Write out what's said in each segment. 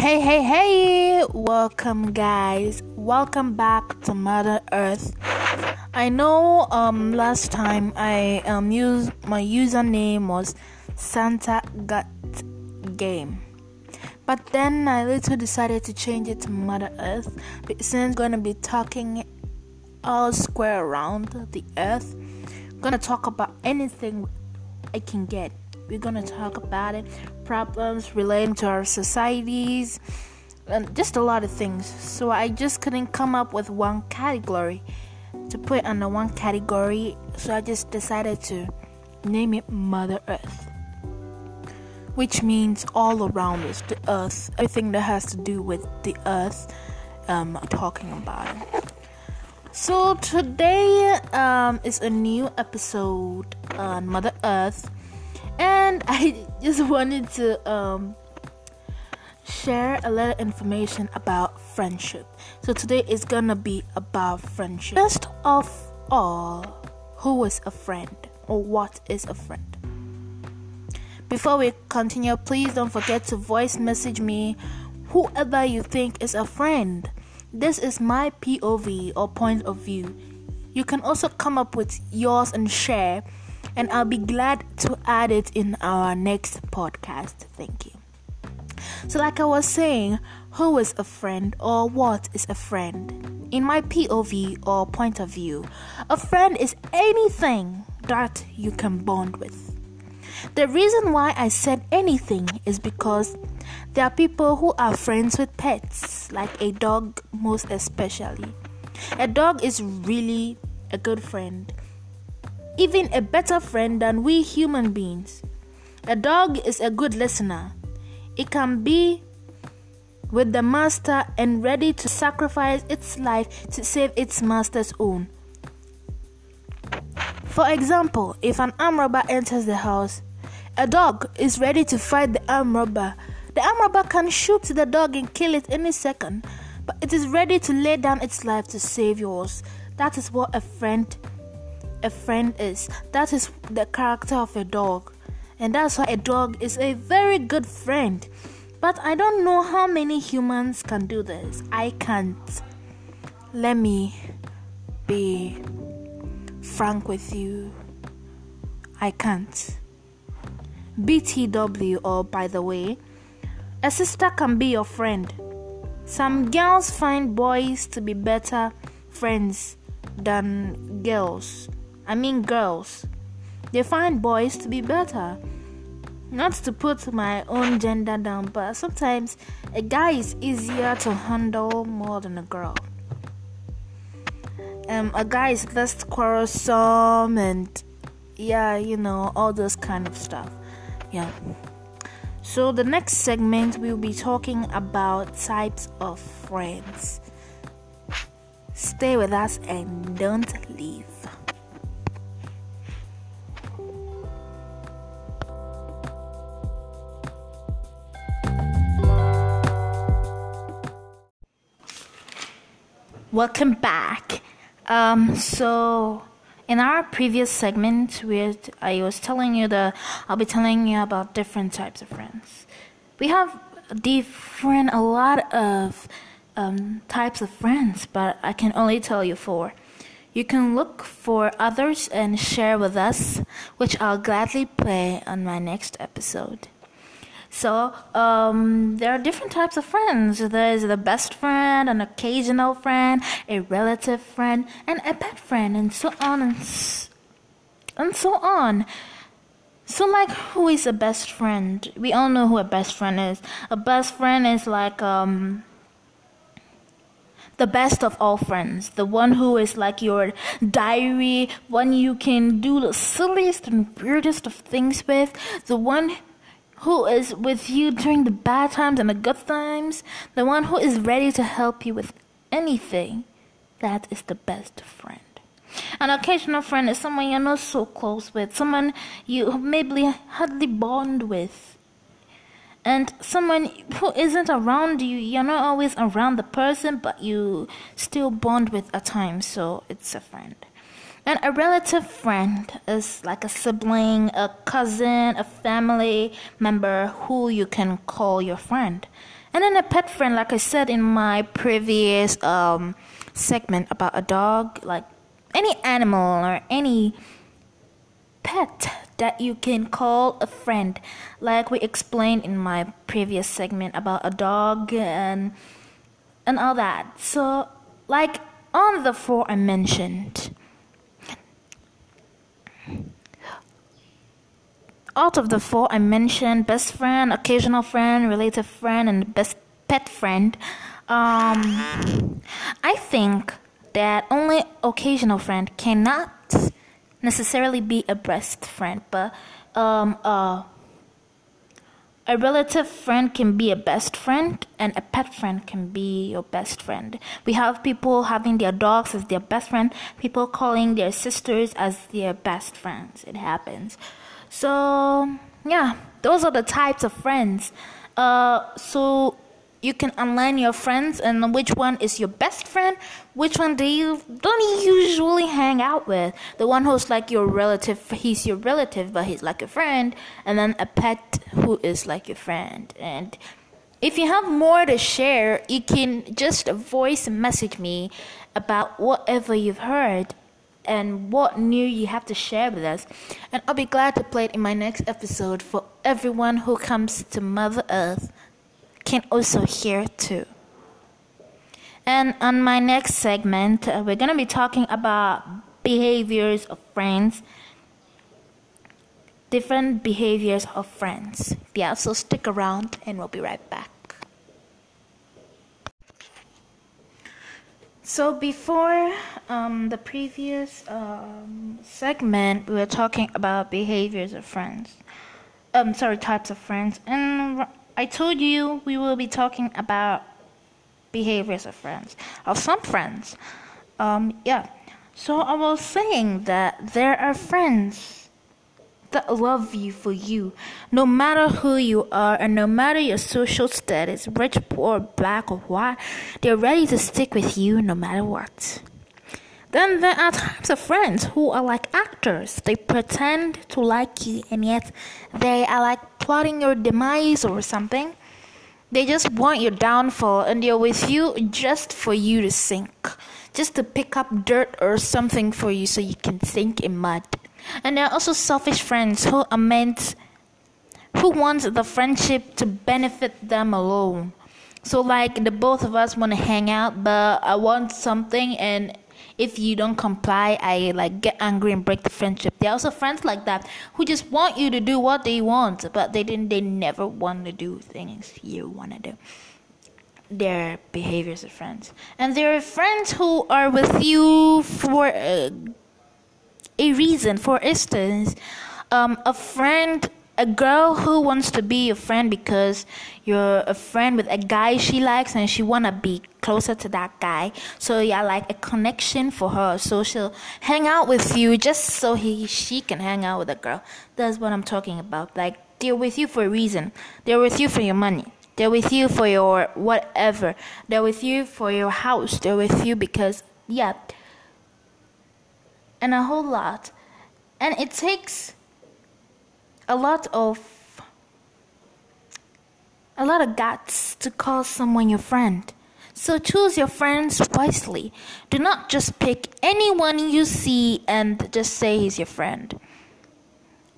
Hey, hey, hey! Welcome, guys. Welcome back to Mother Earth. I know um last time I um used my username was Santa Gut Game, but then I later decided to change it to Mother Earth since I'm gonna be talking all square around the Earth. Gonna talk about anything I can get we're gonna talk about it, problems relating to our societies, and just a lot of things. So I just couldn't come up with one category to put under one category, so I just decided to name it Mother Earth. Which means all around us, the earth, everything that has to do with the earth, um, talking about. So today um, is a new episode on Mother Earth and I just wanted to um, share a little information about friendship. So today is gonna be about friendship. First of all, who is a friend or what is a friend? Before we continue, please don't forget to voice message me whoever you think is a friend. This is my POV or point of view. You can also come up with yours and share and I'll be glad to add it in our next podcast. Thank you. So, like I was saying, who is a friend or what is a friend? In my POV or point of view, a friend is anything that you can bond with. The reason why I said anything is because there are people who are friends with pets, like a dog, most especially. A dog is really a good friend even a better friend than we human beings. A dog is a good listener. It can be with the master and ready to sacrifice its life to save its master's own. For example, if an armed robber enters the house, a dog is ready to fight the armed robber. The armed robber can shoot the dog and kill it any second, but it is ready to lay down its life to save yours. That is what a friend a friend is. That is the character of a dog. And that's why a dog is a very good friend. But I don't know how many humans can do this. I can't. Let me be frank with you. I can't. BTW, or oh, by the way, a sister can be your friend. Some girls find boys to be better friends than girls. I mean girls. They find boys to be better. Not to put my own gender down, but sometimes a guy is easier to handle more than a girl. Um, a guy is less quarrelsome and yeah, you know, all those kind of stuff. Yeah. So the next segment we'll be talking about types of friends. Stay with us and don't leave. Welcome back. Um, so in our previous segment, where I was telling you that I'll be telling you about different types of friends. We have different, a lot of um, types of friends, but I can only tell you four. You can look for others and share with us, which I'll gladly play on my next episode. So um, there are different types of friends. There is the best friend, an occasional friend, a relative friend, and a pet friend, and so on and, and so on. So, like, who is a best friend? We all know who a best friend is. A best friend is like um the best of all friends, the one who is like your diary, one you can do the silliest and weirdest of things with, the one who is with you during the bad times and the good times, the one who is ready to help you with anything, that is the best friend. An occasional friend is someone you're not so close with, someone you maybe hardly bond with. And someone who isn't around you, you're not always around the person, but you still bond with at times, so it's a friend. And a relative friend is like a sibling, a cousin, a family member who you can call your friend. And then a pet friend, like I said in my previous um, segment about a dog, like any animal or any pet that you can call a friend, like we explained in my previous segment about a dog and and all that. So, like on the four I mentioned, out of the four I mentioned, best friend, occasional friend, relative friend, and best pet friend, um, I think that only occasional friend cannot necessarily be a best friend, but um, uh, a relative friend can be a best friend, and a pet friend can be your best friend. We have people having their dogs as their best friend, people calling their sisters as their best friends. It happens. So, yeah, those are the types of friends. Uh, so you can align your friends and which one is your best friend which one do you don't usually hang out with? The one who's like your relative he's your relative but he's like a friend and then a pet who is like your friend. And if you have more to share you can just voice message me about whatever you've heard and what new you have to share with us and i'll be glad to play it in my next episode for everyone who comes to mother earth can also hear too. And on my next segment, uh, we're going to be talking about behaviors of friends, different behaviors of friends. Yeah, so stick around and we'll be right back. So before um, the previous um, segment, we were talking about behaviors of friends. Um, sorry, types of friends, and I told you we will be talking about behaviors of friends, of some friends. Um, yeah. So I was saying that there are friends that love you for you, no matter who you are and no matter your social status, rich, poor, black, or white, they're ready to stick with you no matter what. Then there are types of friends who are like actors. They pretend to like you and yet they are like plotting your demise or something. They just want your downfall and they're with you just for you to sink. Just to pick up dirt or something for you so you can sink in mud. And there are also selfish friends who are meant who wants the friendship to benefit them alone. So like the both of us want to hang out but I want something and if you don't comply, I like get angry and break the friendship. There are also friends like that who just want you to do what they want, but they didn't. They never want to do things you want to do. Their behaviors of friends, and there are friends who are with you for a, a reason. For instance, um, a friend a girl who wants to be a friend because you're a friend with a guy she likes and she want to be closer to that guy. So yeah like a connection for her. So she'll hang out with you just so he she can hang out with a girl. That's what i'm talking about. Like they're with you for a reason. They're with you for your money. They're with you for your whatever. They're with you for your house. They're with you because yeah and a whole lot and it takes a lot of a lot of guts to call someone your friend. So choose your friends wisely. Do not just pick anyone you see and just say he's your friend.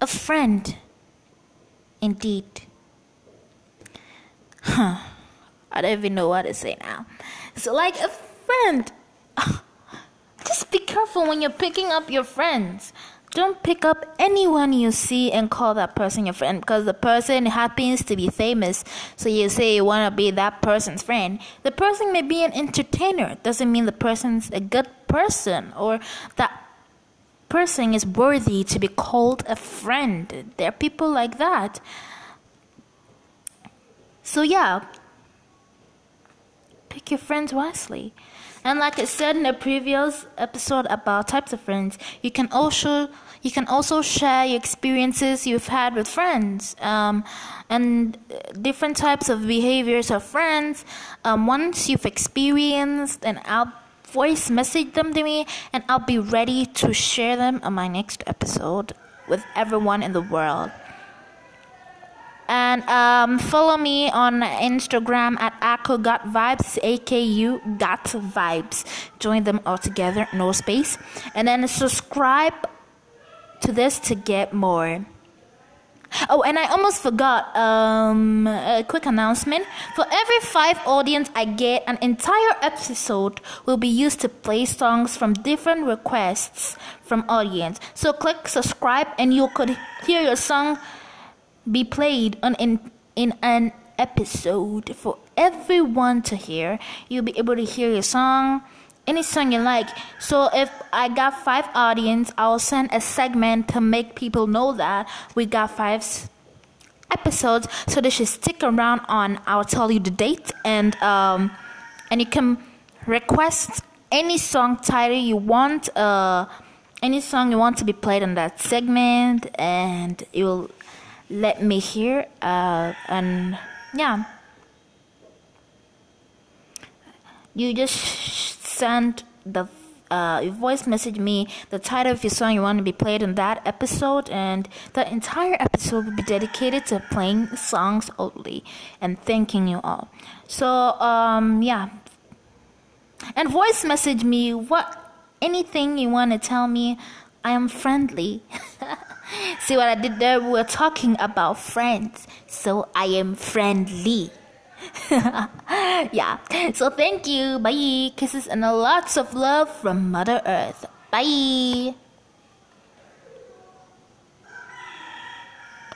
A friend, indeed. Huh. I don't even know what to say now. So, like a friend, just be careful when you're picking up your friends. Don't pick up anyone you see and call that person your friend because the person happens to be famous. So you say you want to be that person's friend. The person may be an entertainer. Doesn't mean the person's a good person or that person is worthy to be called a friend. There are people like that. So yeah, pick your friends wisely. And like I said in the previous episode about types of friends, you can also you can also share your experiences you've had with friends um, and different types of behaviors of friends. Um, once you've experienced, and I'll voice message them to me, and I'll be ready to share them on my next episode with everyone in the world. And um, follow me on Instagram at Aku Got Vibes, A K U Got Vibes. Join them all together, no space, and then subscribe to this to get more. Oh, and I almost forgot um, a quick announcement. For every five audience I get, an entire episode will be used to play songs from different requests from audience. So click subscribe, and you could hear your song be played on in in an episode for everyone to hear. You'll be able to hear your song any song you like. So if I got five audience, I'll send a segment to make people know that we got five episodes. So they should stick around on. I'll tell you the date and um, and you can request any song title you want. Uh, any song you want to be played on that segment, and you'll let me hear. Uh, and yeah, you just send the uh, voice message me the title of your song you want to be played in that episode, and the entire episode will be dedicated to playing songs only and thanking you all. So, um, yeah, and voice message me what anything you want to tell me. I am friendly. See what I did there? We're talking about friends, so I am friendly. yeah. So thank you. Bye. Kisses and lots of love from Mother Earth. Bye.